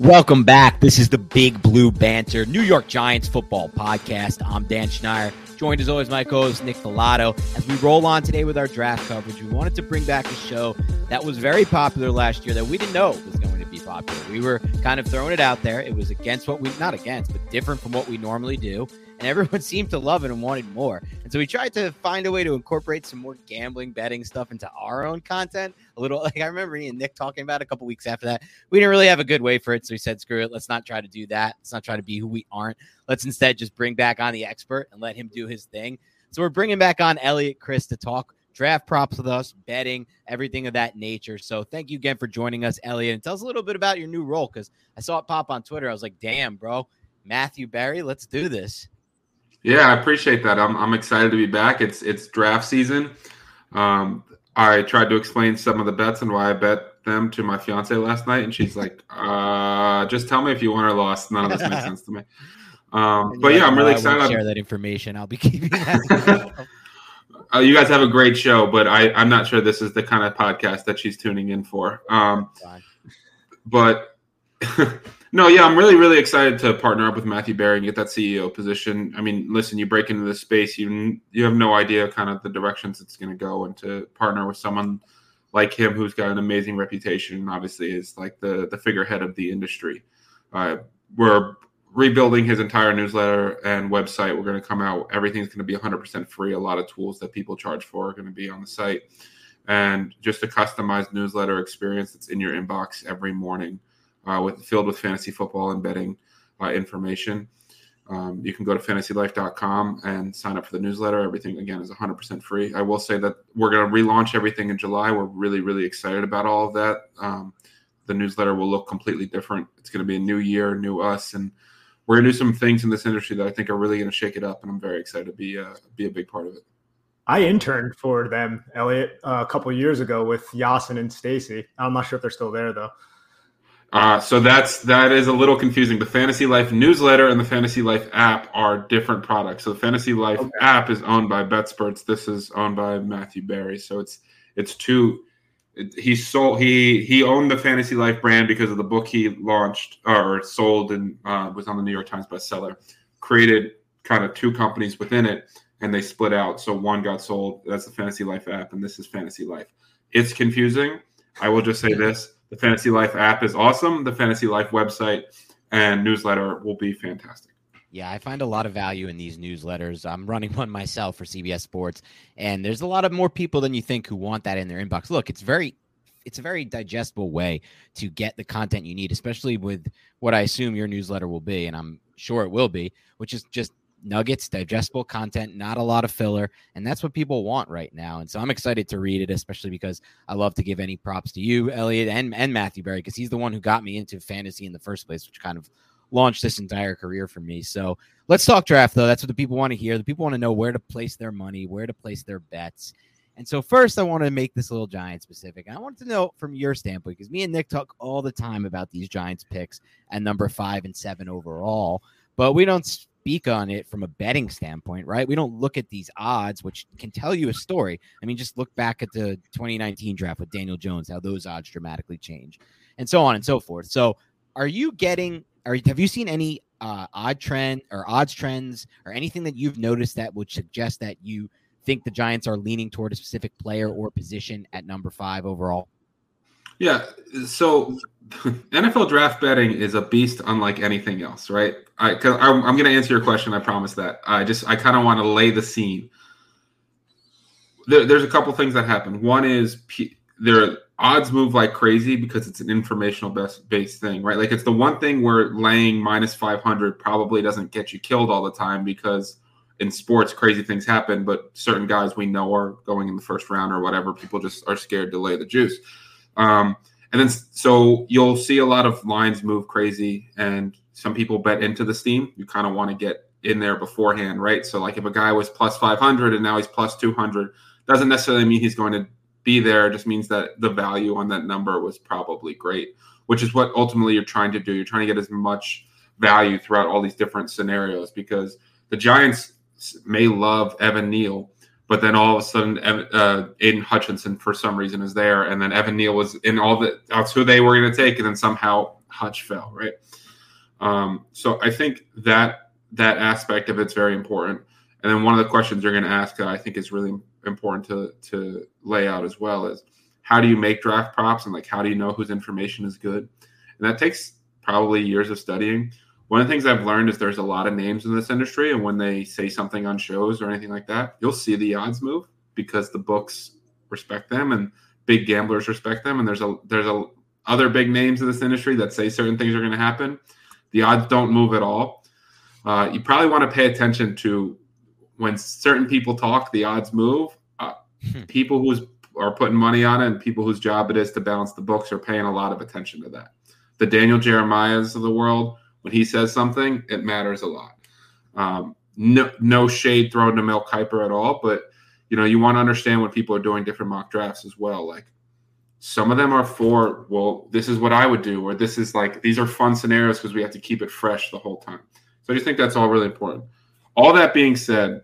Welcome back. This is the Big Blue Banter, New York Giants football podcast. I'm Dan Schneider, joined as always my co-host Nick Filato. As we roll on today with our draft coverage, we wanted to bring back a show that was very popular last year that we didn't know was going to be popular. We were kind of throwing it out there. It was against what we not against, but different from what we normally do and everyone seemed to love it and wanted more. And so we tried to find a way to incorporate some more gambling betting stuff into our own content. A little like I remember me and Nick talking about a couple weeks after that. We didn't really have a good way for it, so we said, "Screw it, let's not try to do that. Let's not try to be who we aren't. Let's instead just bring back on the expert and let him do his thing." So we're bringing back on Elliot Crist to talk draft props with us, betting, everything of that nature. So thank you again for joining us, Elliot. And tell us a little bit about your new role because I saw it pop on Twitter. I was like, damn, bro, Matthew Berry, let's do this. Yeah, I appreciate that. I'm, I'm excited to be back. It's it's draft season. Um, I tried to explain some of the bets and why I bet them to my fiance last night, and she's like, uh, "Just tell me if you won or lost. None of this makes sense to me." Um, but yeah, I'm really excited. share that information. I'll be keeping that. uh, you guys have a great show, but I, I'm not sure this is the kind of podcast that she's tuning in for. Um, but No, yeah, I'm really, really excited to partner up with Matthew Berry and get that CEO position. I mean, listen, you break into this space, you you have no idea kind of the directions it's going to go, and to partner with someone like him who's got an amazing reputation, and obviously is like the the figurehead of the industry. Uh, we're rebuilding his entire newsletter and website. We're going to come out. Everything's going to be 100% free. A lot of tools that people charge for are going to be on the site, and just a customized newsletter experience that's in your inbox every morning uh, with filled with fantasy football and betting uh, information. Um, you can go to fantasylife.com and sign up for the newsletter. Everything again is 100% free. I will say that we're going to relaunch everything in July. We're really, really excited about all of that. Um, the newsletter will look completely different. It's going to be a new year, new us, and we're going to do some things in this industry that I think are really going to shake it up. And I'm very excited to be uh, be a big part of it. I interned for them, Elliot, uh, a couple years ago with Yasin and Stacy. I'm not sure if they're still there though. Uh, so that's that is a little confusing. The Fantasy Life newsletter and the Fantasy Life app are different products. So the Fantasy Life okay. app is owned by BetSperts. This is owned by Matthew Berry. So it's it's two. It, he sold he he owned the Fantasy Life brand because of the book he launched or sold and uh, was on the New York Times bestseller. Created kind of two companies within it, and they split out. So one got sold. That's the Fantasy Life app, and this is Fantasy Life. It's confusing. I will just say this the Fantasy Life app is awesome. The Fantasy Life website and newsletter will be fantastic. Yeah, I find a lot of value in these newsletters. I'm running one myself for CBS Sports, and there's a lot of more people than you think who want that in their inbox. Look, it's very it's a very digestible way to get the content you need, especially with what I assume your newsletter will be, and I'm sure it will be, which is just nuggets, digestible content, not a lot of filler. And that's what people want right now. And so I'm excited to read it, especially because I love to give any props to you, Elliot, and, and Matthew Berry, because he's the one who got me into fantasy in the first place, which kind of launched this entire career for me. So let's talk draft, though. That's what the people want to hear. The people want to know where to place their money, where to place their bets. And so, first, I want to make this a little Giant specific. I want to know from your standpoint, because me and Nick talk all the time about these Giants picks and number five and seven overall, but we don't speak on it from a betting standpoint, right? We don't look at these odds, which can tell you a story. I mean, just look back at the 2019 draft with Daniel Jones, how those odds dramatically change, and so on and so forth. So, are you getting, or have you seen any uh, odd trend or odds trends or anything that you've noticed that would suggest that you think the Giants are leaning toward a specific player or position at number five overall? Yeah. So NFL draft betting is a beast unlike anything else, right? I, I'm, I'm going to answer your question. I promise that. I just, I kind of want to lay the scene. There, there's a couple things that happen. One is P, their odds move like crazy because it's an informational best based thing, right? Like it's the one thing where laying minus 500 probably doesn't get you killed all the time because in sports, crazy things happen, but certain guys we know are going in the first round or whatever. People just are scared to lay the juice. Um, and then so you'll see a lot of lines move crazy, and some people bet into the steam. You kind of want to get in there beforehand, right? So like if a guy was plus 500 and now he's plus 200, doesn't necessarily mean he's going to be there. It just means that the value on that number was probably great, which is what ultimately you're trying to do. You're trying to get as much value throughout all these different scenarios because the Giants may love Evan Neal, but then all of a sudden, uh, Aidan Hutchinson for some reason is there, and then Evan Neal was in all the that's who they were going to take, and then somehow Hutch fell, right? Um, so I think that that aspect of it's very important. And then one of the questions you're going to ask, that I think, is really important to to lay out as well is how do you make draft props and like how do you know whose information is good? And that takes probably years of studying one of the things I've learned is there's a lot of names in this industry, and when they say something on shows or anything like that, you'll see the odds move because the books respect them and big gamblers respect them. And there's a there's a other big names in this industry that say certain things are going to happen. The odds don't move at all. Uh, you probably want to pay attention to when certain people talk, the odds move. Uh, hmm. people who are putting money on it and people whose job it is to balance the books are paying a lot of attention to that. The Daniel Jeremiahs of the world when he says something, it matters a lot. Um, no, no shade thrown to Mel Kiper at all, but you know, you want to understand when people are doing different mock drafts as well. Like some of them are for, well, this is what I would do, or this is like these are fun scenarios because we have to keep it fresh the whole time. So I just think that's all really important. All that being said,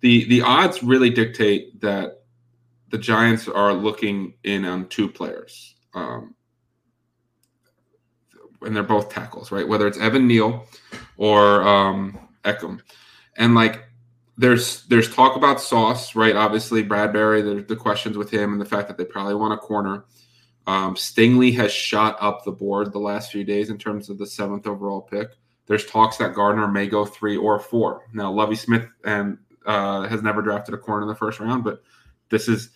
the the odds really dictate that the Giants are looking in on two players. Um, and they're both tackles, right? Whether it's Evan Neal or um, Eckham, and like there's there's talk about Sauce, right? Obviously, Bradbury, There's the questions with him and the fact that they probably want a corner. Um, Stingley has shot up the board the last few days in terms of the seventh overall pick. There's talks that Gardner may go three or four. Now, Lovie Smith and uh, has never drafted a corner in the first round, but this is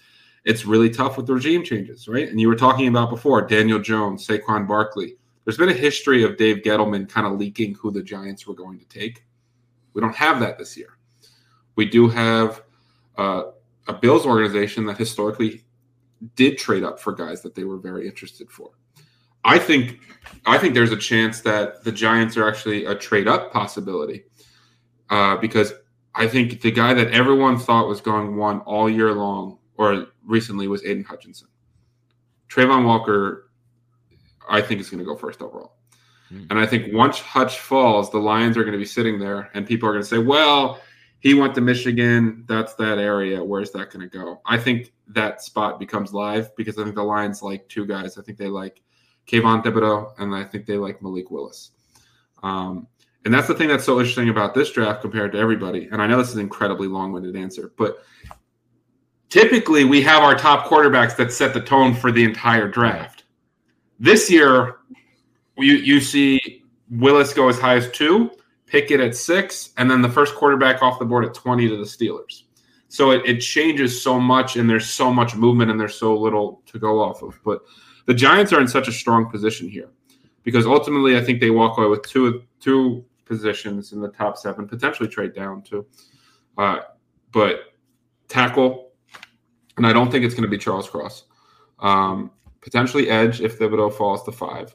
it's really tough with the regime changes, right? And you were talking about before Daniel Jones, Saquon Barkley there's been a history of Dave Gettleman kind of leaking who the Giants were going to take. We don't have that this year. We do have uh, a Bills organization that historically did trade up for guys that they were very interested for. I think I think there's a chance that the Giants are actually a trade up possibility uh, because I think the guy that everyone thought was going one all year long or recently was Aidan Hutchinson. Travon Walker I think is going to go first overall. Mm. And I think once Hutch falls, the Lions are going to be sitting there, and people are going to say, "Well, he went to Michigan. That's that area. Where's that going to go?" I think that spot becomes live because I think the Lions like two guys. I think they like Kayvon Thibodeaux, and I think they like Malik Willis. Um, and that's the thing that's so interesting about this draft compared to everybody. And I know this is an incredibly long-winded answer, but typically we have our top quarterbacks that set the tone for the entire draft. This year, you you see Willis go as high as two, Pickett at six, and then the first quarterback off the board at twenty to the Steelers. So it, it changes so much, and there's so much movement, and there's so little to go off of. But the Giants are in such a strong position here because ultimately, I think they walk away with two two positions in the top seven, potentially trade down too. Uh, but tackle, and I don't think it's going to be Charles Cross. Um, potentially edge if Thibodeaux falls to five.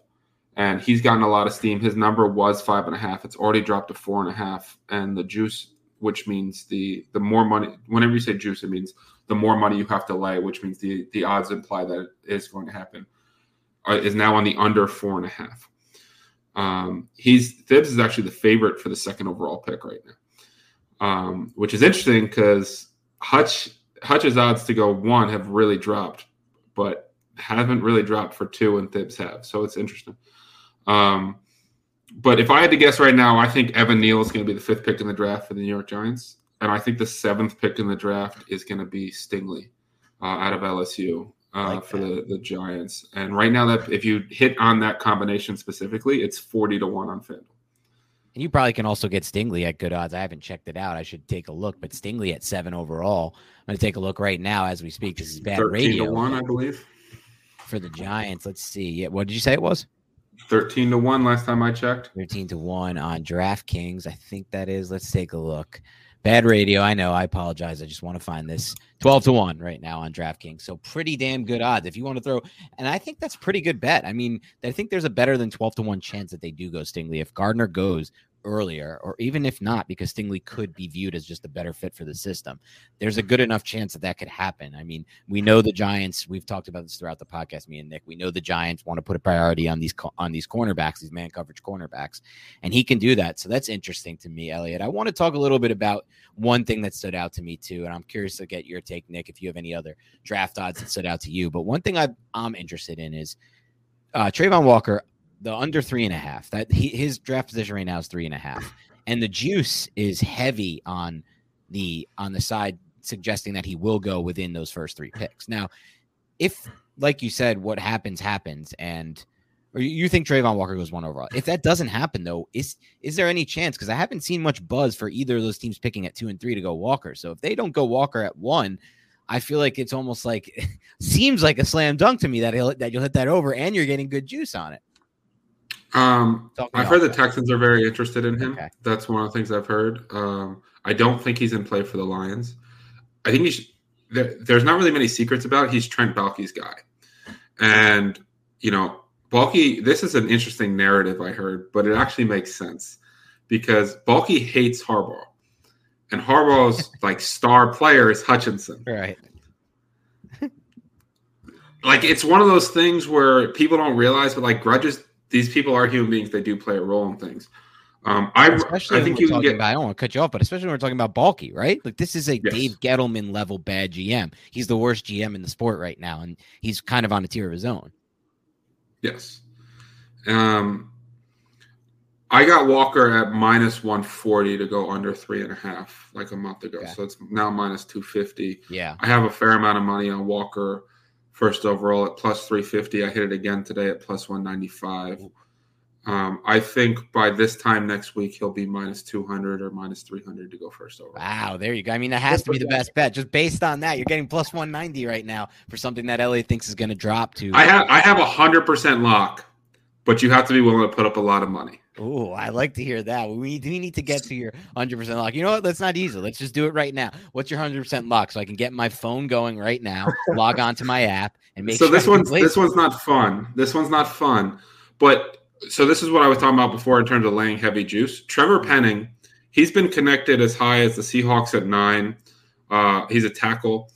And he's gotten a lot of steam. His number was five and a half. It's already dropped to four and a half. And the juice, which means the the more money. Whenever you say juice, it means the more money you have to lay, which means the the odds imply that it is going to happen. Uh, is now on the under four and a half. Um, he's Thibs is actually the favorite for the second overall pick right now, um, which is interesting because Hutch Hutch's odds to go one have really dropped, but haven't really dropped for two, and Thibs have. So it's interesting. Um, but if I had to guess right now, I think Evan Neal is going to be the fifth pick in the draft for the New York Giants, and I think the seventh pick in the draft is going to be Stingley uh, out of LSU uh, like for the, the Giants. And right now, that if you hit on that combination specifically, it's forty to one on FanDuel. And you probably can also get Stingley at good odds. I haven't checked it out. I should take a look. But Stingley at seven overall. I'm going to take a look right now as we speak. This is bad radio. To one, I believe. For the Giants, let's see. Yeah, what did you say it was? 13 to 1 last time I checked. 13 to 1 on DraftKings. I think that is. Let's take a look. Bad radio. I know. I apologize. I just want to find this 12 to 1 right now on DraftKings. So pretty damn good odds if you want to throw. And I think that's pretty good bet. I mean, I think there's a better than 12 to 1 chance that they do go Stingley. If Gardner goes, earlier, or even if not, because Stingley could be viewed as just a better fit for the system, there's a good enough chance that that could happen. I mean, we know the Giants. We've talked about this throughout the podcast, me and Nick. We know the Giants want to put a priority on these on these cornerbacks, these man coverage cornerbacks, and he can do that. So that's interesting to me, Elliot. I want to talk a little bit about one thing that stood out to me too, and I'm curious to get your take, Nick, if you have any other draft odds that stood out to you. But one thing I, I'm interested in is uh, Travon Walker the under three and a half. That he, his draft position right now is three and a half, and the juice is heavy on the on the side suggesting that he will go within those first three picks. Now, if like you said, what happens happens, and or you think Travon Walker goes one overall. If that doesn't happen, though, is is there any chance? Because I haven't seen much buzz for either of those teams picking at two and three to go Walker. So if they don't go Walker at one, I feel like it's almost like seems like a slam dunk to me that he'll, that you'll hit that over and you're getting good juice on it. Um, I've heard the Texans are very interested in him. Okay. That's one of the things I've heard. Um, I don't think he's in play for the Lions. I think he's there, there's not really many secrets about. It. He's Trent Baalke's guy, and you know, Baalke. This is an interesting narrative I heard, but it actually makes sense because Baalke hates Harbaugh, and Harbaugh's like star player is Hutchinson. Right. like it's one of those things where people don't realize, but like grudges these people are human beings. They do play a role in things. Um, I, especially I think you get. About, I don't want to cut you off, but especially when we're talking about Baalke, right? Like this is a yes. Dave Gettleman level bad GM. He's the worst GM in the sport right now, and he's kind of on a tier of his own. Yes. Um, I got Walker at minus 140 to go under three and a half like a month ago. Okay. So it's now minus 250. Yeah. I have a fair amount of money on Walker first overall at plus 350. I hit it again today at plus 195. Um, I think by this time next week he'll be minus 200 or minus 300 to go first overall. Wow, there you go. I mean, that has to be the best bet. Just based on that, you're getting plus 190 right now for something that Elliot thinks is going to drop to. I have I have a hundred percent lock, but you have to be willing to put up a lot of money. Oh, I like to hear that. We we need to get to your 100% lock. You know what? That's not easy. Let's just do it right now. What's your 100% lock so I can get my phone going right now, log on to my app and make So sure this one's this one's not fun. This one's not fun. But so this is what I was talking about before in terms of laying heavy juice. Trevor Penning, he's been connected as high as the Seahawks at 9. Uh, he's a tackle.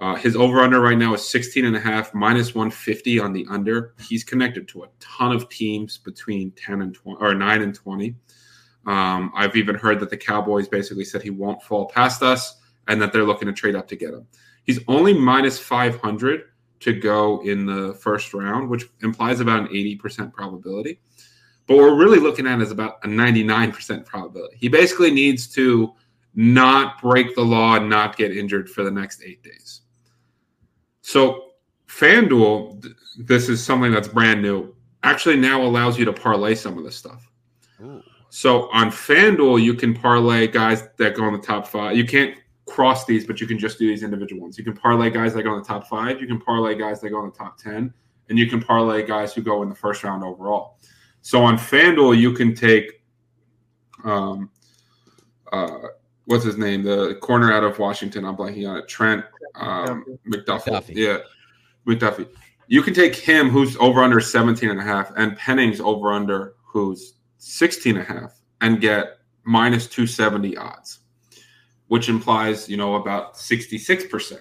Uh, his over under right now is 16 and a half, minus 150 on the under. He's connected to a ton of teams between 10 and 20 or 9 and 20. Um, I've even heard that the Cowboys basically said he won't fall past us and that they're looking to trade up to get him. He's only minus 500 to go in the first round, which implies about an 80% probability. But what we're really looking at is about a 99% probability. He basically needs to not break the law and not get injured for the next eight days. So FanDuel, this is something that's brand new, actually now allows you to parlay some of this stuff. Ooh. So on FanDuel, you can parlay guys that go in the top five. You can't cross these, but you can just do these individual ones. You can parlay guys that go in the top five. You can parlay guys that go in the top 10. And you can parlay guys who go in the first round overall. So on FanDuel, you can take um, uh, what's his name? The corner out of Washington. I'm blanking on it. Trent um, McDuffie. McDuffie. Yeah, McDuffie. You can take him, who's over under 17 and a half, and Penning's over under, who's 16 and a half, and get minus 270 odds, which implies, you know, about 66%.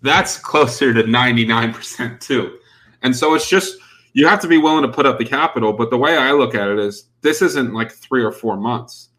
That's closer to 99% too. And so it's just, you have to be willing to put up the capital. But the way I look at it is this isn't like three or four months.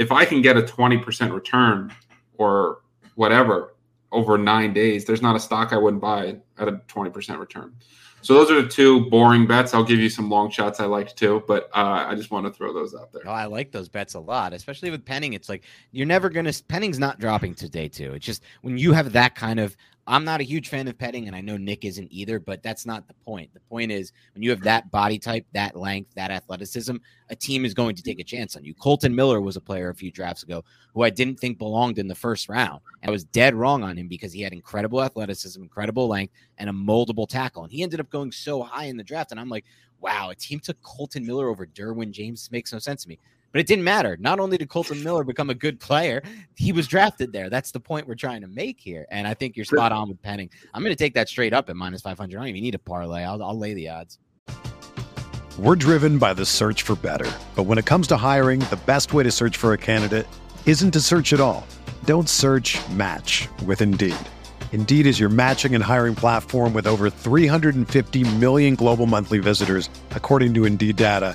If I can get a 20% return or whatever over nine days, there's not a stock I wouldn't buy at a 20% return. So those are the two boring bets. I'll give you some long shots I like too, but uh, I just want to throw those out there. Oh, I like those bets a lot, especially with Penning. It's like you're never gonna Penning's not dropping today too. It's just when you have that kind of I'm not a huge fan of Penning, and I know Nick isn't either, but that's not the point. The point is when you have that body type, that length, that athleticism, a team is going to take a chance on you. Kolton Miller was a player a few drafts ago who I didn't think belonged in the first round. I was dead wrong on him because he had incredible athleticism, incredible length, and a moldable tackle. And he ended up going so high in the draft. And I'm like, wow, a team took Kolton Miller over Derwin James. Makes no sense to me. But it didn't matter. Not only did Kolton Miller become a good player, he was drafted there. That's the point we're trying to make here. And I think you're spot on with Penning. I'm going to take that straight up at minus 500. I don't even need a parlay. I'll, I'll lay the odds. We're driven by the search for better. But when it comes to hiring, the best way to search for a candidate isn't to search at all. Don't search match with Indeed. Indeed is your matching and hiring platform with over 350 million global monthly visitors, according to Indeed data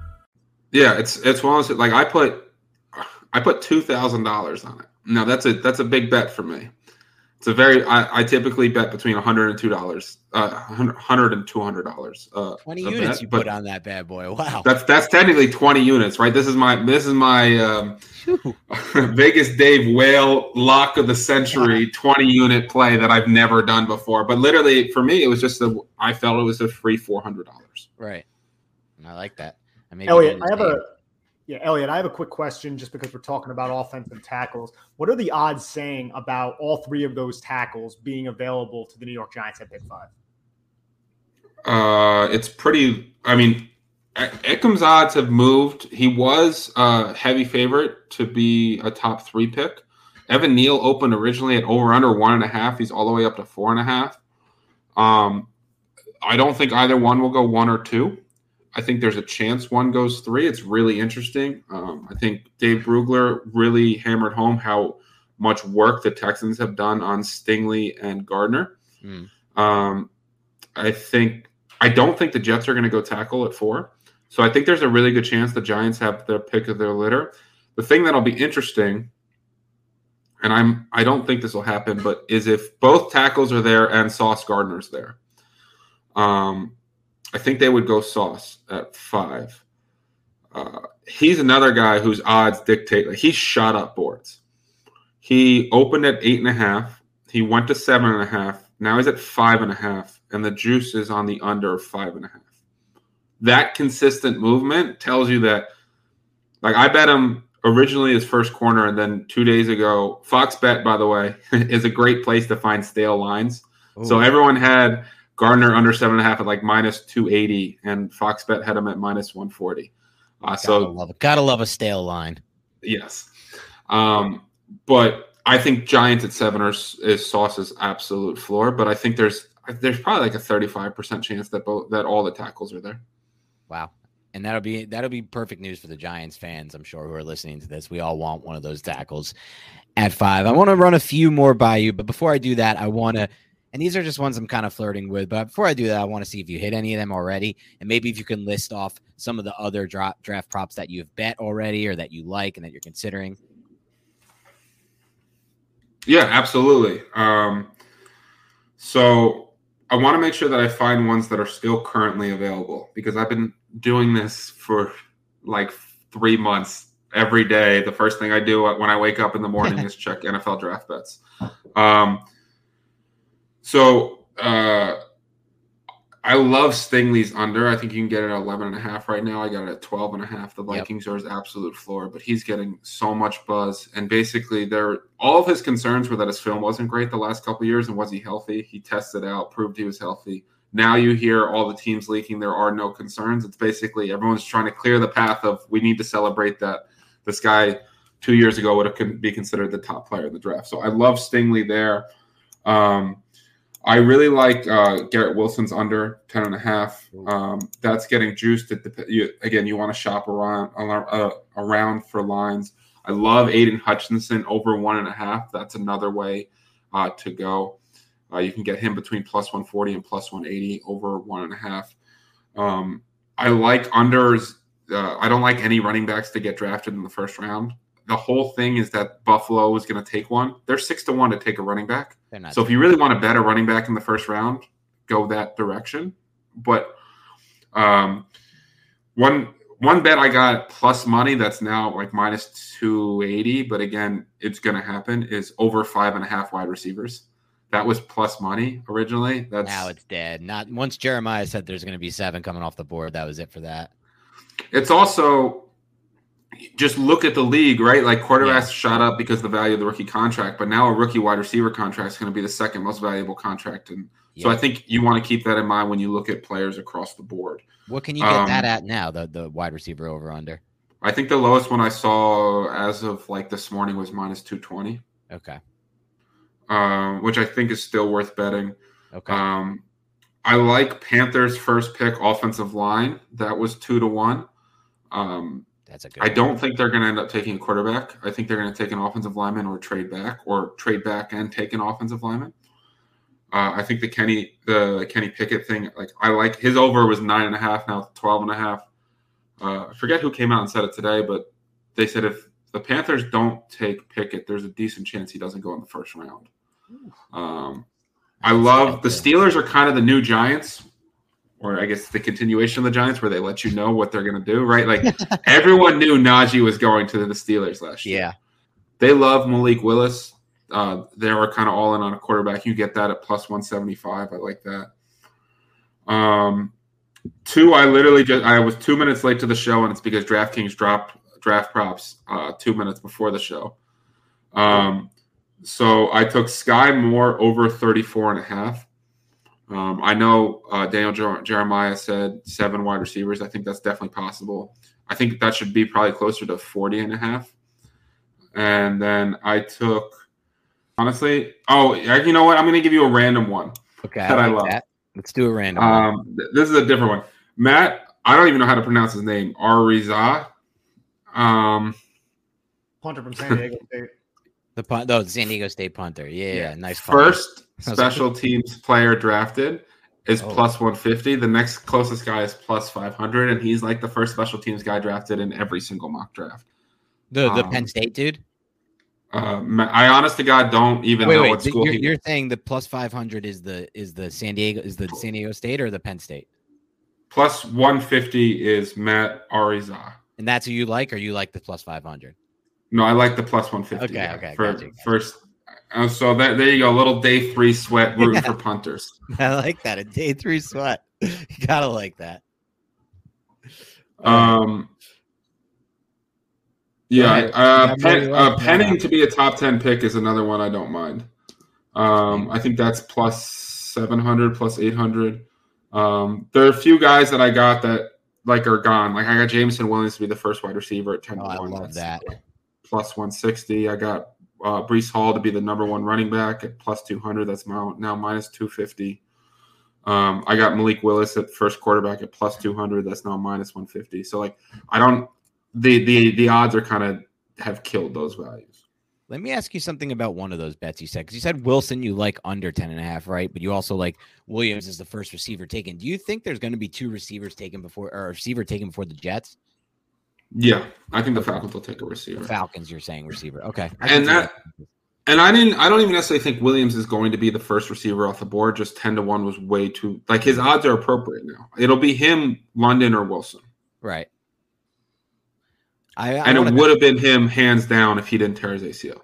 Yeah, it's it's one of those like I put I put two thousand dollars on it. Now that's a that's a big bet for me. It's a very I, I typically bet between hundred and two dollars, uh, hundred and two hundred dollars. Uh, twenty units bet, you put on that bad boy. Wow, that's that's technically twenty units, right? This is my this is my um, Vegas Dave Whale lock of the century twenty unit play that I've never done before. But literally for me, it was just a I felt it was a free four hundred dollars. Right, And I like that. Elliot, I have a yeah, Elliot, I have a quick question just because we're talking about offensive tackles. What are the odds saying about all three of those tackles being available to the New York Giants at pick five? Uh, it's pretty. I mean, Eckham's odds have moved. He was a heavy favorite to be a top three pick. Evan Neal opened originally at over under one and a half. He's all the way up to four and a half. Um, I don't think either one will go one or two. I think there's a chance one goes three. It's really interesting. Um, I think Dane Brugler really hammered home how much work the Texans have done on Stingley and Gardner. Mm. Um, I think I don't think the Jets are going to go tackle at four. So I think there's a really good chance the Giants have their pick of their litter. The thing that'll be interesting, and I'm I don't think this will happen, but is if both tackles are there and Sauce Gardner's there. Um, I think they would go Sauce at five. Uh, he's another guy whose odds dictate. Like he's shot up boards. He opened at eight and a half. He went to seven and a half. Now he's at five and a half, and the juice is on the under five and a half. That consistent movement tells you that, like, I bet him originally his first corner, and then two days ago, Fox Bet, by the way, is a great place to find stale lines. Ooh. So everyone had Gardner under seven and a half at like minus 280, and Fox Bet had him at minus 140. Uh, gotta so love gotta love a stale line. Yes. Um, but I think Giants at seven are, is Sauce's absolute floor. But I think there's there's probably like a 35% chance that both that all the tackles are there. Wow. And that'll be that'll be perfect news for the Giants fans, I'm sure, who are listening to this. We all want one of those tackles at five. I want to run a few more by you, but before I do that, I want to and these are just ones I'm kind of flirting with. But before I do that, I want to see if you hit any of them already. And maybe if you can list off some of the other draft, draft props that you've bet already or that you like and that you're considering. Yeah, absolutely. Um, so I want to make sure that I find ones that are still currently available because I've been doing this for like three months every day. The first thing I do when I wake up in the morning is check NFL draft bets. Um, so uh, I love Stingley's under. I think you can get it at 11 and a half right now. I got it at 12 and a half. The Vikings yep. are his absolute floor, but he's getting so much buzz. And basically, there all of his concerns were that his film wasn't great the last couple years. And was he healthy? He tested out, proved he was healthy. Now you hear all the teams leaking. There are no concerns. It's basically everyone's trying to clear the path of we need to celebrate that this guy two years ago would have be considered the top player in the draft. So I love Stingley there. Um, I really like uh, Garrett Wilson's under 10 and a half. Um, that's getting juiced. At the, you, again, you want to shop around uh, around for lines. I love Aidan Hutchinson over one and a half. That's another way uh, to go. Uh, you can get him between plus 140 and plus 180 over one and a half. Um, I like unders. Uh, I don't like any running backs to get drafted in the first round the whole thing is that Buffalo is going to take one. They're six to one to take a running back. So if you really want to bet a running back in the first round, go that direction. But um, one one bet I got plus money that's now like minus two eighty, but again, it's going to happen is over five and a half wide receivers. That was plus money originally. That's now it's dead. Not once Jeremiah said there's going to be seven coming off the board. That was it for that. It's also just look at the league, right? Like quarterbacks yeah. shot up because of the value of the rookie contract, but now a rookie wide receiver contract is going to be the second most valuable contract, and yeah. so I think you want to keep that in mind when you look at players across the board. What can you get um, that at now? The the wide receiver over under. I think the lowest one I saw as of like this morning was minus two twenty. Okay. Um, which I think is still worth betting. Okay. Um, I like Panthers' first pick offensive line. That was two to one. Um, that's a good. I one. don't think they're going to end up taking a quarterback. I think they're going to take an offensive lineman or trade back, or trade back and take an offensive lineman. Uh, I think the Kenny the Kenny Pickett thing, like I like his over was nine and a half, now 12 and a half. Uh, I forget who came out and said it today, but they said if the Panthers don't take Pickett, there's a decent chance he doesn't go in the first round. Um, I love the Steelers are kind of the new Giants or I guess the continuation of the Giants, where they let you know what they're going to do, right? Like everyone knew Najee was going to the Steelers last year. Yeah, they love Malik Willis. Uh, they were kind of all in on a quarterback. You get that at plus one seventy five. I like that. Um, two, I literally just I was two minutes late to the show, and it's because DraftKings dropped draft props uh, two minutes before the show. Um, so I took Skyy Moore over 34 and a half. Um, I know uh, Daniel Jer- Jeremiah said seven wide receivers. I think that's definitely possible. I think that should be probably closer to 40 and a half. And then I took, honestly, oh, you know what? I'm going to give you a random one. Okay. That I, like I love. That. Let's do a random um, This is a different one. Matt, I don't even know how to pronounce his name. Araiza. Um, Punter from San Diego State. The punt, oh, San Diego State punter. Yeah, yeah. nice. First special teams player drafted is oh. plus 150. The next closest guy is plus 500, and he's like the first special teams guy drafted in every single mock draft. The the um, Penn State dude. Uh, I honest to God don't even wait, know wait, what school. You're, you're, saying the plus 500 is the is the San Diego is the San Diego State or the Penn State? Plus 150 is Matt Araiza. And that's who you like, or you like the plus 500? No, I like the plus 150. Okay, okay, For gotcha, gotcha. first, uh, so that there you go, A little day three sweat rooting for punters. I like that. A day three sweat. You gotta like that. Um, yeah, ahead. uh, Pen, uh, Penning to be a top ten pick is another one I don't mind. Um, I think that's plus seven hundred, plus eight hundred. Um, there are a few guys that I got that like are gone. Like I got Jameson Williams to be the first wide receiver at ten. to I one. love That's that. Plus one sixty. I got uh, Breece Hall to be the number one running back at plus two hundred. That's now now minus two fifty. Um, I got Malik Willis at first quarterback at plus two hundred. That's now minus one fifty. So like I don't the the the odds are kind of have killed those values. Let me ask you something about one of those bets you said. Because you said Wilson you like under 10 and a half, right? But you also like Williams as the first receiver taken. Do you think there's going to be two receivers taken before or receiver taken before the Jets? Yeah, I think the Falcons will take a receiver. The Falcons, you're saying receiver. Okay. And see that and I didn't I don't even necessarily think Williams is going to be the first receiver off the board. Just 10 to 1 was way too like his odds are appropriate now. It'll be him, London, or Wilson. Right. I, I and it would have been him hands down if he didn't tear his ACL.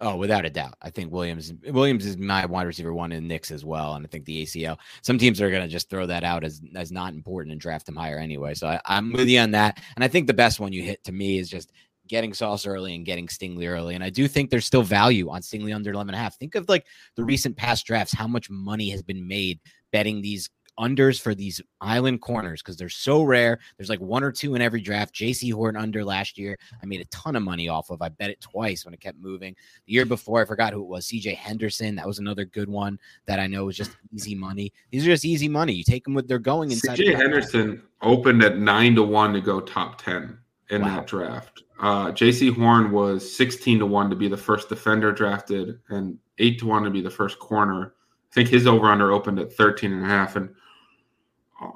Oh, without a doubt. I think Williams Williams is my wide receiver one and Nick's as well. And I think the ACL. Some teams are going to just throw that out as as not important and draft him higher anyway. So I, I'm with you on that. And I think the best one you hit to me is just getting Sauce early and getting Stingley early. And I do think there's still value on Stingley under 11 and a half. Think of like the recent past drafts, how much money has been made betting these unders for these island corners because they're so rare. There's like one or two in every draft. Jaycee Horn under last year, I made a ton of money off of. I bet it twice when it kept moving. The year before, I forgot who it was. CJ Henderson. That was another good one that I know was just easy money. These are just easy money. You take them with they're going inside. CJ Henderson opened at 9 to 1 to go top 10 in Wow. that draft. Uh, Jaycee Horn was 16 to 1 to be the first defender drafted and 8 to 1 to be the first corner. I think his over under opened at 13 and a half. And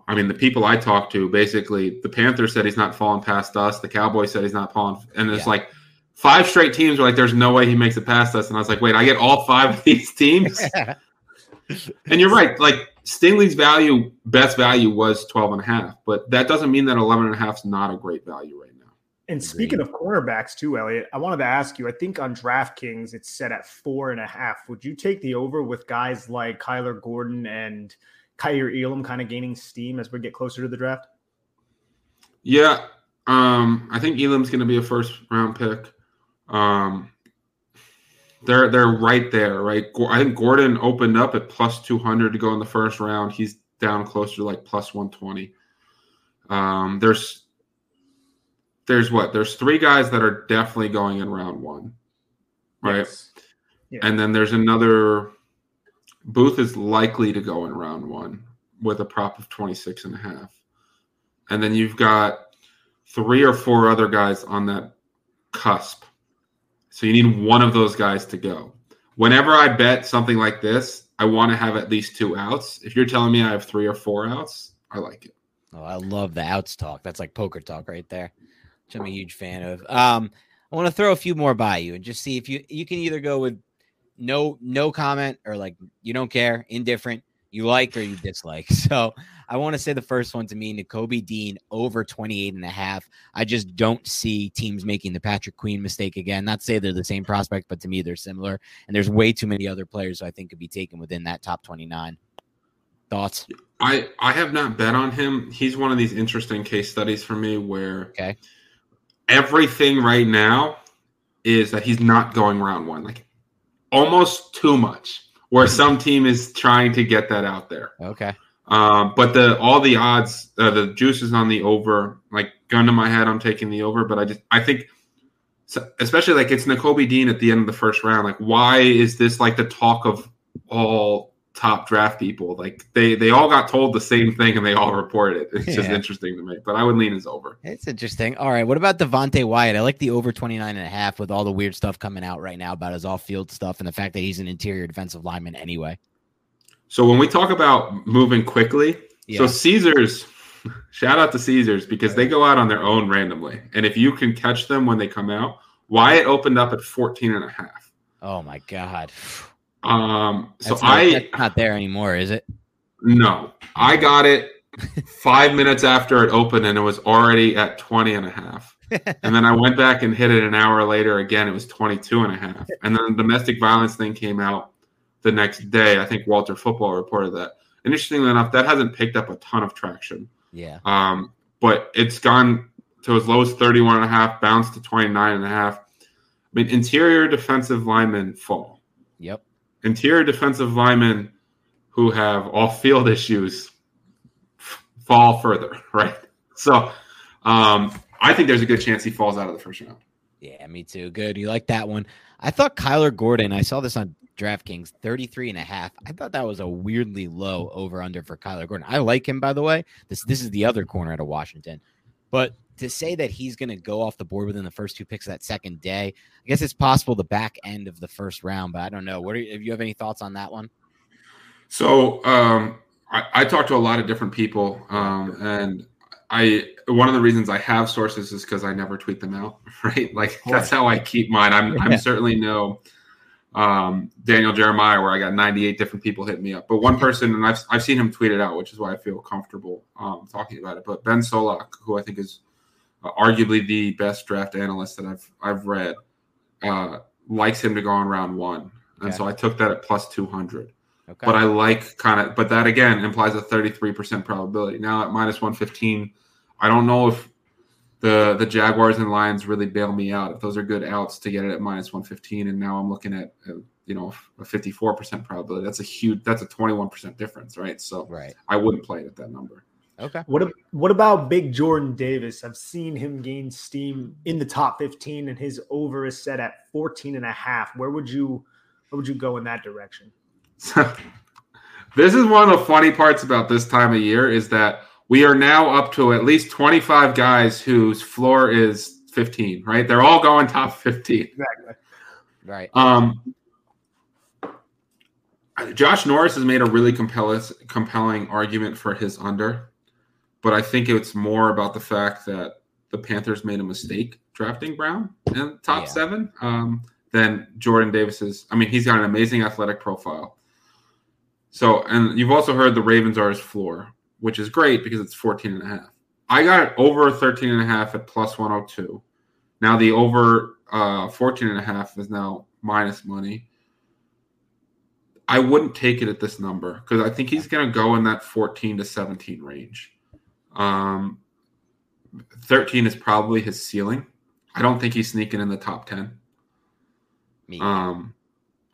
I mean, the people I talked to basically, the Panthers said he's not falling past us. The Cowboys said he's not falling. And it's Yeah. like five straight teams were like, there's no way he makes it past us. And I was like, wait, I get all five of these teams? And you're right. Like Stingley's value, best value was 12 and a half, but that doesn't mean that 11 and a half is not a great value right now. And speaking of cornerbacks too, Elliot, I wanted to ask you. I think on DraftKings it's set at four and a half. Would you take the over with guys like Kyler Gordon and Kaiir Elam kind of gaining steam as we get closer to the draft? Yeah. Um, I think Elam's going to be a first round pick. Um, they're they're right there, right? I think Gordon opened up at plus 200 to go in the first round. He's down closer to like plus 120. Um, there's there's what? There's three guys that are definitely going in round one, right? Yes. Yeah. And then there's another Booth is likely to go in round one with a prop of 26 and a half. And then you've got three or four other guys on that cusp. So you need one of those guys to go. Whenever I bet something like this, I want to have at least two outs. If you're telling me I have three or four outs, I like it. Oh, I love the outs talk. That's like poker talk right there, which I'm a huge fan of. Um, I want to throw a few more by you and just see if you you can either go with no no comment or like you don't care, indifferent, you like or you dislike. So I want to say the first one to me, Nakobe Dean over 28 and a half. I just don't see teams making the Patrick Queen mistake again. Not to say they're the same prospect, but to me they're similar. And there's way too many other players who I think could be taken within that top 29. Thoughts? I I have not bet on him. He's one of these interesting case studies for me where Okay. everything right now is that he's not going round one, like almost too much. Where some team is trying to get that out there, Okay. um, but the all the odds, uh, the juice is on the over. Like gun to my head, I'm taking the over. But I just I think, so- especially like it's Nakobe Dean at the end of the first round. Like why is this like the talk of all top draft people? Like they they all got told the same thing and they all reported it. It's just interesting to me. But I would lean as over. It's interesting. All right. What about Devonte Wyatt? I like the over 29 and a half with all the weird stuff coming out right now about his off field stuff and the fact that he's an interior defensive lineman anyway. So when we talk about moving quickly, Yeah. so Caesars, shout out to Caesars because they go out on their own randomly. And if you can catch them when they come out, Wyatt opened up at 14 and a half. Oh my God. Um, so not, I that's not there anymore, is it? no, I got it five minutes after it opened and it was already at 20 and a half. and then I went back and hit it an hour later again. It was 22 and a half. And then the domestic violence thing came out the next day. I think Walter Football reported that. And interestingly enough, that hasn't picked up a ton of traction. Yeah. Um, but it's gone to as low as 31 and a half, bounced to 29 and a half. I mean, interior defensive linemen fall. Yep. Interior defensive linemen who have off field issues fall further, right? So um, I think there's a good chance he falls out of the first round. Yeah, me too. Good. You like that one. I thought Kyler Gordon, I saw this on DraftKings, 33 and a half. I thought that was a weirdly low over under for Kyler Gordon. I like him, by the way. This this is the other corner out of Washington. But to say that he's going to go off the board within the first two picks of that second day, I guess it's possible the back end of the first round, but I don't know. What are you, if you have any thoughts on that one? So um, I, I talked to a lot of different people, um, and I one of the reasons I have sources is because I never tweet them out, right? Like that's how I keep mine. I'm I'm certainly no um, Daniel Jeremiah where I got 98 different people hitting me up, but one person and I've I've seen him tweet it out, which is why I feel comfortable um, talking about it. But Ben Solak, who I think is arguably the best draft analyst that I've I've read, uh, likes him to go on round one, and Okay. so I took that at plus 200 Okay. but I like kind of, but that again implies a 33% probability. Now at minus 115, I don't know if the the Jaguars and Lions really bail me out. If those are good outs to get it at minus 115, and now I'm looking at uh, you know a 54% probability. That's a huge, that's a 21% difference, right? So right. I wouldn't play it at that number. Okay. What what about Big Jordan Davis? I've seen him gain steam in the top 15 and his over is set at 14 and a half. Where would you where would you go in that direction? So this is one of the funny parts about this time of year is that we are now up to at least 25 guys whose floor is 15, right? They're all going top 15. Exactly. Right. Um, Josh Norris has made a really compelling, compelling argument for his under, but I think it's more about the fact that the Panthers made a mistake drafting Brown in top Yeah. seven um, than Jordan Davis's. I mean, he's got an amazing athletic profile. So, and you've also heard the Ravens are his floor, which is great because it's 14 and a half. I got it over 13 and a half at plus 102. Now the over uh, 14 and a half is now minus money. I wouldn't take it at this number because I think he's going to go in that 14 to 17 range. Um, 13 is probably his ceiling. I don't think he's sneaking in the top 10. Me. Um,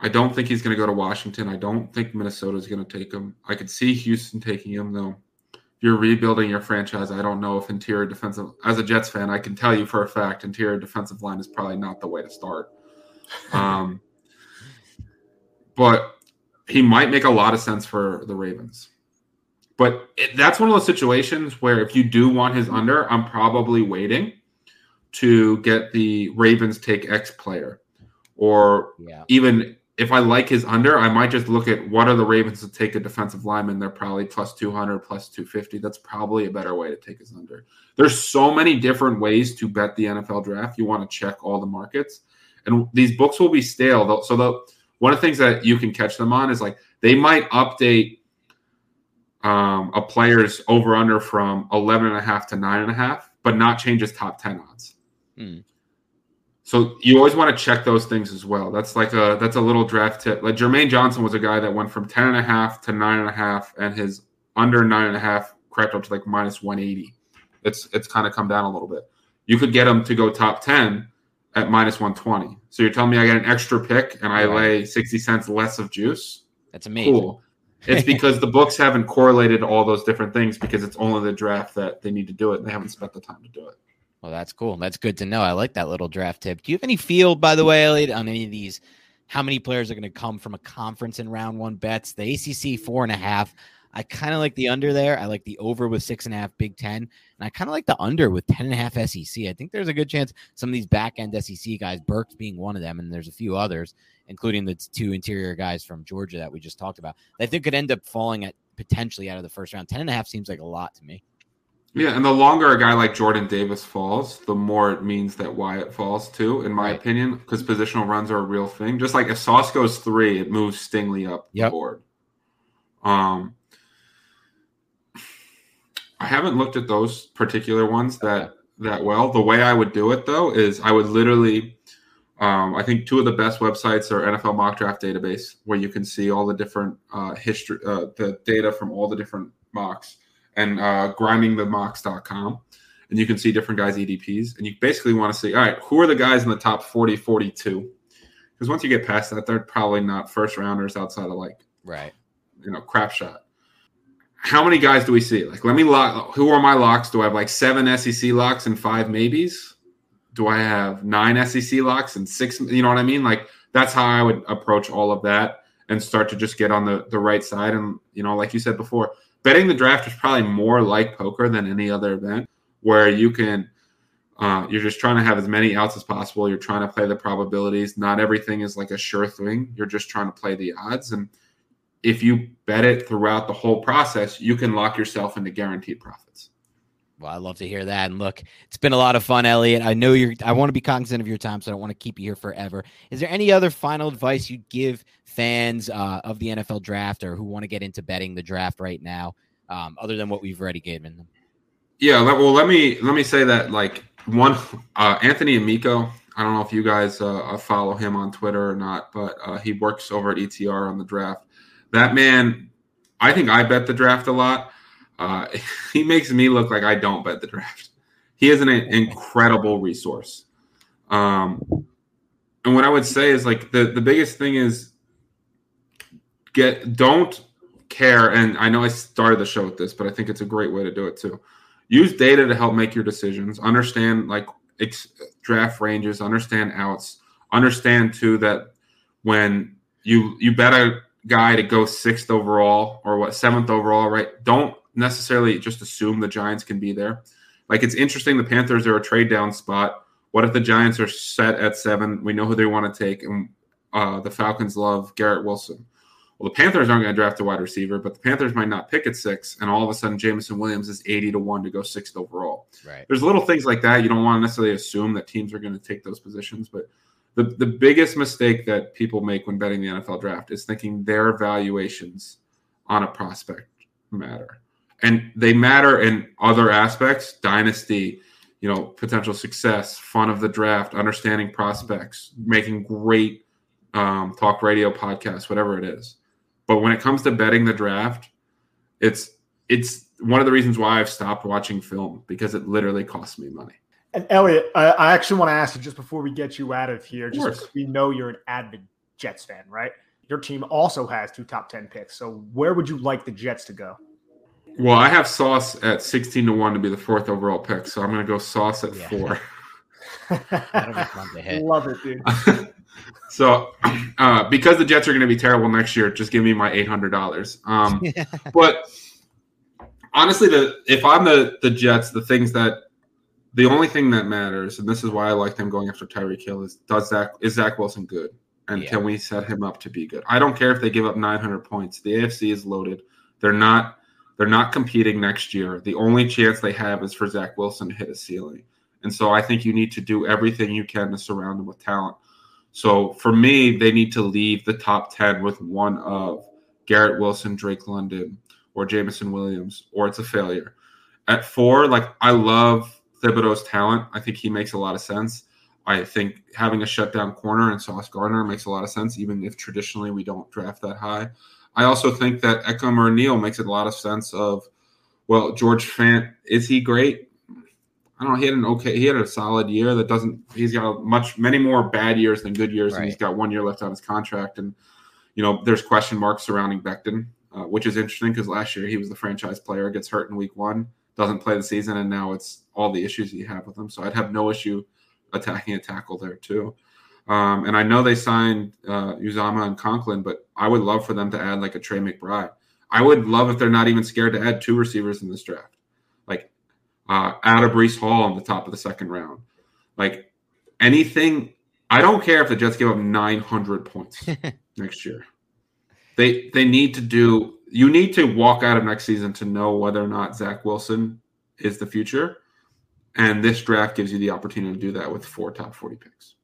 I don't think he's going to go to Washington. I don't think Minnesota is going to take him. I could see Houston taking him though. If you're rebuilding your franchise, I don't know if interior defensive. As a Jets fan, I can tell you for a fact interior defensive line is probably not the way to start. Um, but he might make a lot of sense for the Ravens. But it, that's one of those situations where if you do want his under, I'm probably waiting to get the Ravens take X player or yeah. even if I like his under, I might just look at what are the Ravens to take a defensive lineman. They're probably plus 200, plus 250. That's probably a better way to take his under. There's so many different ways to bet the NFL draft. You want to check all the markets, and these books will be stale. So the one of the things that you can catch them on is like they might update um, a player's over under from 11 and a half to nine and a half, but not change his top 10 odds. Hmm. So you always want to check those things as well. That's like a that's a little draft tip. Like Jermaine Johnson was a guy that went from 10 and a half to nine and a half, and his under nine and a half crept up to like minus 180. It's it's kind of come down a little bit. You could get him to go top 10 at minus 120. So you're telling me I get an extra pick and I lay 60 cents less of juice? That's amazing. Cool. It's because the books haven't correlated all those different things because it's only the draft that they need to do it and they haven't spent the time to do it. Well, that's cool. That's good to know. I like that little draft tip. Do you have any feel, by the way, Elliot, on any of these? How many players are going to come from a conference in round one bets? The ACC four and a half. I kind of like the under there. I like the over with six and a half Big Ten, and I kind of like the under with ten and a half SEC. I think there's a good chance some of these back end SEC guys, Burks being one of them, and there's a few others, including the two interior guys from Georgia that we just talked about. I think could end up falling at potentially out of the first round. Ten and a half seems like a lot to me. Yeah, and the longer a guy like Jordan Davis falls, the more it means that Wyatt falls too, in my Right. opinion, because positional runs are a real thing. Just like if Sauce goes three, it moves Stingley up Yep. the board. Um, I haven't looked at those particular ones that that well. The way I would do it though is I would literally um, I think two of the best websites are NFL Mock Draft Database, where you can see all the different uh, history, uh, the data from all the different mocks, and uh, grindingthemocks.com. And you can see different guys' EDPs. And you basically want to see, all right, who are the guys in the top 40, 42? Because once you get past that, they're probably not first rounders outside of like, right, you know, crap shot. How many guys do we see? Like, let me lock. Who are my locks? Do I have like seven SEC locks and five maybes? do I have nine SEC locks and six? You know what I mean? Like that's how I would approach all of that and start to just get on the the right side. And you know, like you said before, betting the draft is probably more like poker than any other event where you can. Uh, you're just trying to have as many outs as possible. You're trying to play the probabilities. Not everything is like a sure thing. You're just trying to play the odds. And if you bet it throughout the whole process, you can lock yourself into guaranteed profits. Well, I love to hear that. And look, it's been a lot of fun, Elliot. I know you're, I want to be cognizant of your time, so I don't want to keep you here forever. Is there any other final advice you'd give fans uh, of the NFL draft or who want to get into betting the draft right now, um, other than what we've already given them? Yeah. Well, let me, let me say that like one, uh, Anthony Amico, I don't know if you guys uh, follow him on Twitter or not, but uh, he works over at ETR on the draft. That man, I think I bet the draft a lot uh, he makes me look like I don't bet the draft. He is an incredible resource. Um, and what I would say is like the the biggest thing is get don't care. And I know I started the show with this, but I think it's a great way to do it too. Use data to help make your decisions. Understand like ex- draft ranges. Understand outs. Understand too that when you you bet a guy to go sixth overall or what seventh overall, right? Don't necessarily just assume the Giants can be there. Like it's interesting. The Panthers are a trade down spot. What if the Giants are set at seven? We know who they want to take, and uh, the Falcons love Garrett Wilson. Well, the Panthers aren't going to draft a wide receiver, but the Panthers might not pick at six, and all of a sudden Jameson Williams is eighty to one to go sixth overall. Right. There's little things like that. You don't want to necessarily assume that teams are going to take those positions, but the the biggest mistake that people make when betting the NFL draft is thinking their valuations on a prospect matter. And they matter in other aspects dynasty you know potential success fun of the draft understanding prospects making great um, talk radio podcasts whatever it is. But when it comes to betting the draft it's it's one of the reasons why i've stopped watching film because it literally costs me money and elliot i, I actually want to ask you just before we get you out of here just because we know you're an avid jets fan right your team also has two top 10 picks so where would you like the jets to go well, I have Sauce at 16 to 1 to be the fourth overall pick, so I'm going to go Sauce at yeah. 4. That'll be fun to hit. Love it, dude. so, uh, because the Jets are going to be terrible next year, just give me my $800. Um, but honestly, the if I'm the, the Jets, the things that the only thing that matters, and this is why I like them going after Tyreek Hill, is does Zach is Zach Wilson good? And yeah. can we set him up to be good? I don't care if they give up 900 points. The AFC is loaded. They're not they're not competing next year. The only chance they have is for Zach Wilson to hit a ceiling. And so I think you need to do everything you can to surround them with talent. So for me, they need to leave the top 10 with one of Garrett Wilson, Drake London, or Jameson Williams, or it's a failure. At four, like I love Thibodeaux's talent. I think he makes a lot of sense. I think having a shutdown corner and Sauce Gardner makes a lot of sense, even if traditionally we don't draft that high. I also think that Ikem or Neal makes a lot of sense. Of well, George Fant is he great? I don't know. He had an okay. He had a solid year. That doesn't. He's got much many more bad years than good years, right. and he's got one year left on his contract. And you know, there's question marks surrounding Becton, uh, which is interesting because last year he was the franchise player, gets hurt in week one, doesn't play the season, and now it's all the issues you have with him. So I'd have no issue attacking a tackle there too. Um, and I know they signed uh, Uzomah and Conklin, but I would love for them to add like a Trey McBride. I would love if they're not even scared to add two receivers in this draft, like uh, add a Breece Hall on the top of the second round. Like anything, I don't care if the Jets give up 900 points next year. They they need to do. You need to walk out of next season to know whether or not Zach Wilson is the future, and this draft gives you the opportunity to do that with four top 40 picks.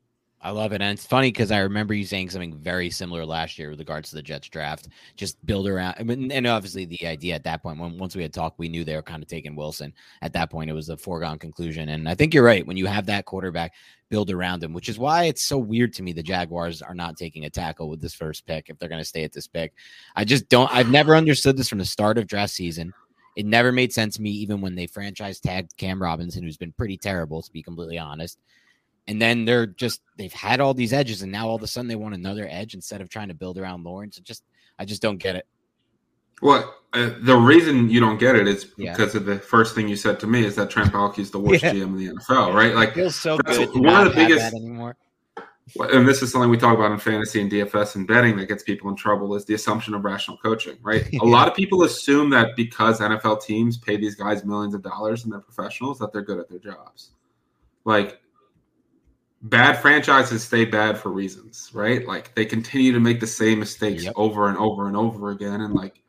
I love it. And it's funny because I remember you saying something very similar last year with regards to the Jets draft. Just build around. I mean, and obviously, the idea at that point, when once we had talked, we knew they were kind of taking Wilson. At that point, it was a foregone conclusion. And I think you're right. When you have that quarterback, build around him, which is why it's so weird to me the Jaguars are not taking a tackle with this first pick if they're going to stay at this pick. I just don't, I've never understood this from the start of draft season. It never made sense to me, even when they franchise tagged Cam Robinson, who's been pretty terrible, to be completely honest and then they're just they've had all these edges and now all of a sudden they want another edge instead of trying to build around Lawrence. It just I just don't get it. Well, uh, the reason you don't get it is because yeah. of the first thing you said to me is that Trent Baalke is the worst yeah. GM in the NFL, right? Like, feels so good. One of the biggest anymore. And this is something we talk about in fantasy and DFS and betting that gets people in trouble is the assumption of rational coaching, right? yeah. A lot of people assume that because NFL teams pay these guys millions of dollars and they're professionals that they're good at their jobs. Like bad franchises stay bad for reasons, right? Like they continue to make the same mistakes yep. over and over and over again. And like,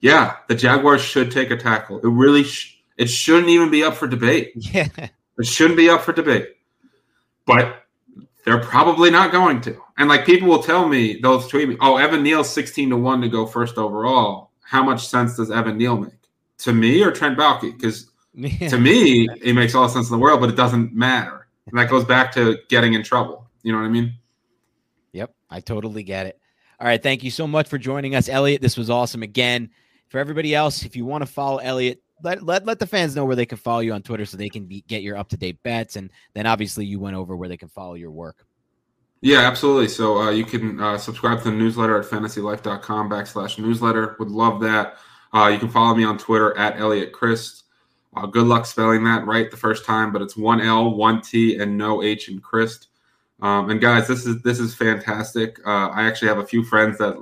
yeah, the Jaguars should take a tackle. It really, sh- it shouldn't even be up for debate. Yeah, it shouldn't be up for debate. But they're probably not going to. And like people will tell me, they'll tweet me, "Oh, Evan Neal's sixteen to one to go first overall." How much sense does Evan Neal make to me or Trent Baalke? Because yeah. to me, it makes all the sense in the world, but it doesn't matter and that goes back to getting in trouble. You know what I mean? Yep, I totally get it. All right, thank you so much for joining us, Elliot. This was awesome. Again, for everybody else, if you want to follow Elliot, let, let, let the fans know where they can follow you on Twitter so they can be, get your up to date bets. And then obviously you went over where they can follow your work. Yeah, absolutely. So uh, you can uh, subscribe to the newsletter at fantasylife.com backslash newsletter. Would love that. Uh, you can follow me on Twitter at Elliot Crist. Uh, good luck spelling that right the first time, but it's one L, one T, and no H in Crist. Um, and guys, this is this is fantastic. Uh, I actually have a few friends that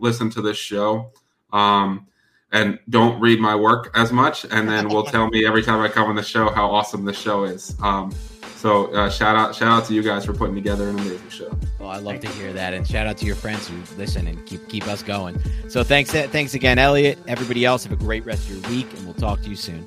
listen to this show um, and don't read my work as much, and then will tell me every time I come on the show how awesome the show is. Um, so uh, shout out shout out to you guys for putting together an amazing show. Well, I love to hear that, and shout out to your friends who listen and keep keep us going. So thanks thanks again, Elliot. Everybody else, have a great rest of your week, and we'll talk to you soon.